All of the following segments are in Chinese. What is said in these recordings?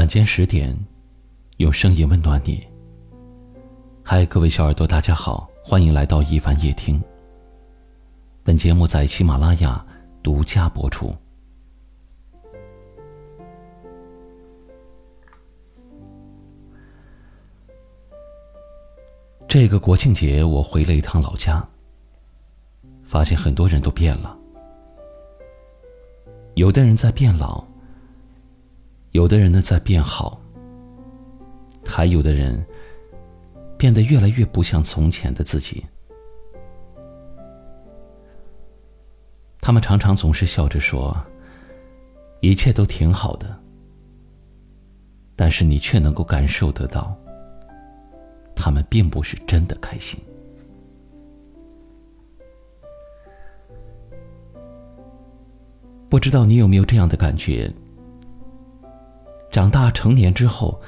晚间十点，用声音温暖你。嗨，各位小耳朵，大家好，欢迎来到一凡夜听。本节目在喜马拉雅独家播出。这个国庆节，我回了一趟老家，发现很多人都变了。有的人在变老，有的人呢在变好，还有的人变得越来越不像从前的自己。他们常常总是笑着说：“一切都挺好的。”但是你却能够感受得到。他们并不是真的开心。不知道你有没有这样的感觉？长大成年之后，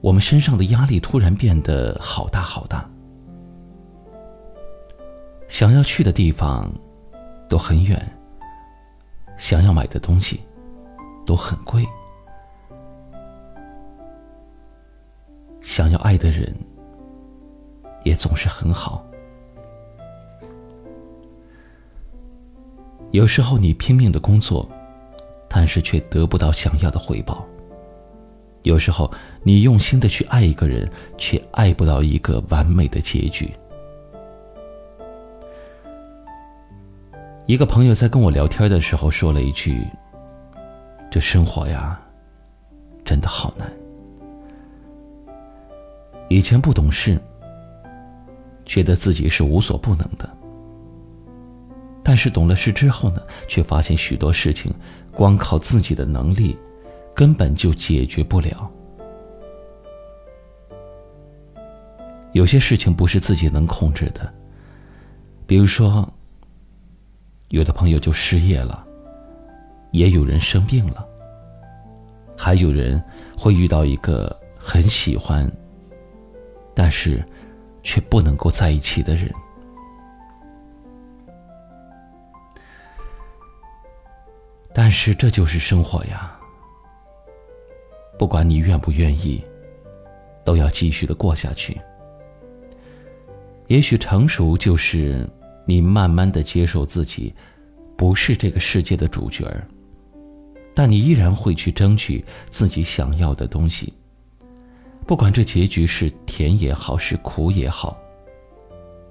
我们身上的压力突然变得好大好大，想要去的地方都很远，想要买的东西都很贵，想要爱的人。也总是很好。有时候你拼命的工作，但是却得不到想要的回报。有时候你用心的去爱一个人，却爱不到一个完美的结局。一个朋友在跟我聊天的时候说了一句：“这生活呀，真的好难。”以前不懂事。觉得自己是无所不能的，但是懂了事之后呢，却发现许多事情，光靠自己的能力，根本就解决不了。有些事情不是自己能控制的，比如说，有的朋友就失业了，也有人生病了，还有人会遇到一个很喜欢，但是。却不能够在一起的人，但是这就是生活呀。不管你愿不愿意，都要继续的过下去。也许成熟就是你慢慢的接受自己不是这个世界的主角儿，但你依然会去争取自己想要的东西。不管这结局是甜也好，是苦也好，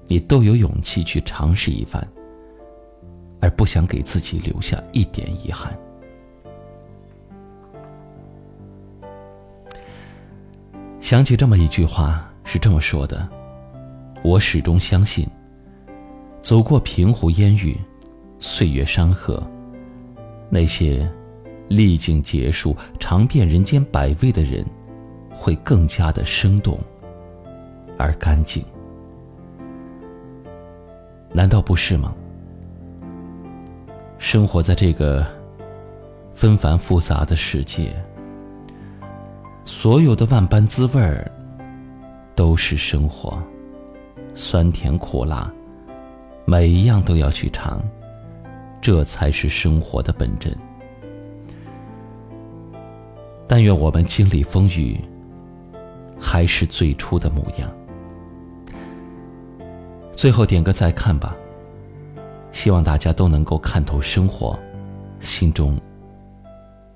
你都有勇气去尝试一番，而不想给自己留下一点遗憾。想起这么一句话，是这么说的：我始终相信，走过平湖烟雨，岁月山河，那些历经劫数、尝遍人间百味的人。会更加的生动，而干净，难道不是吗？生活在这个纷繁复杂的世界，所有的万般滋味儿都是生活，酸甜苦辣，每一样都要去尝，这才是生活的本真。但愿我们经历风雨。还是最初的模样。最后点个再看吧。希望大家都能够看透生活，心中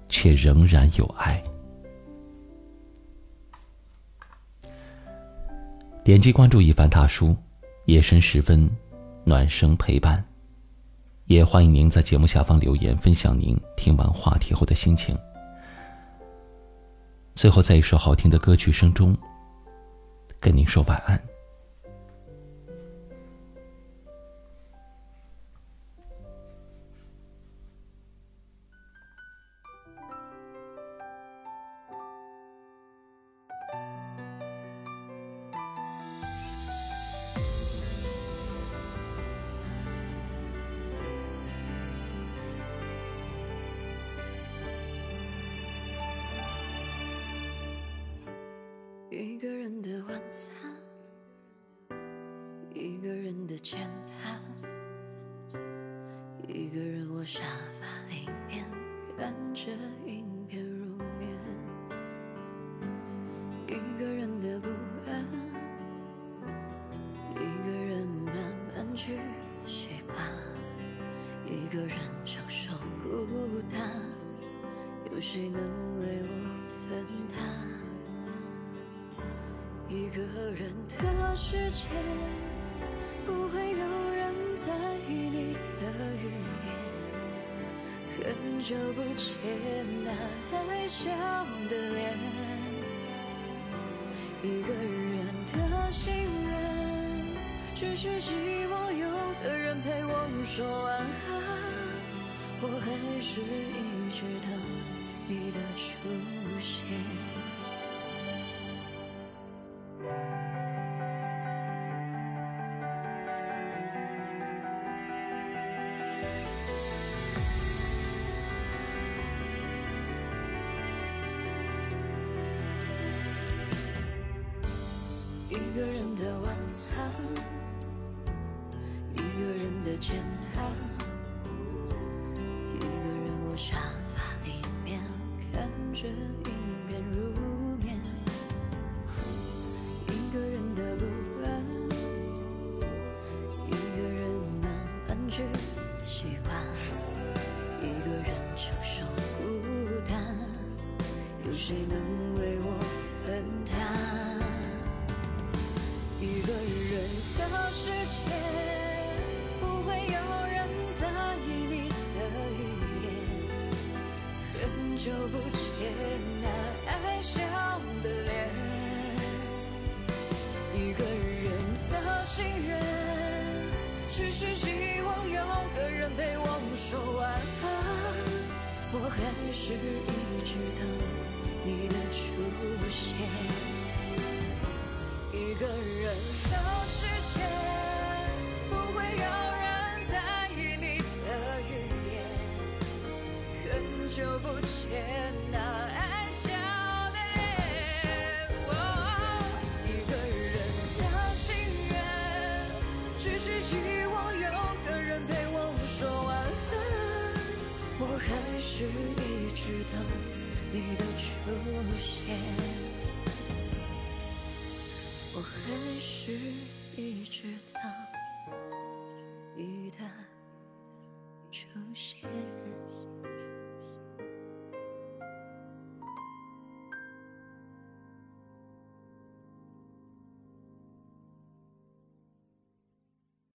却仍然有爱。点击关注一凡大叔，夜深时分，暖声陪伴。也欢迎您在节目下方留言，分享您听完话题后的心情。最后，在一首好听的歌曲声中，跟您说晚安。晚餐一个人的简单一个人窝沙发里面看着影片入眠一个人的不安一个人慢慢去习惯一个人承受孤单有谁能为世界？不会有人在意你的语言。很久不见那爱笑的脸，一个人的心愿，只是希望有个人陪我说晚安。我还是一直等你的出现。一个人的简单，一个人窝沙发里面看着只是希望有个人陪我说晚安。我还是一直等你的出现。一个人的世界，希望有个人陪我说晚安。我还是一直等你的出现。我还是一直等你的出现。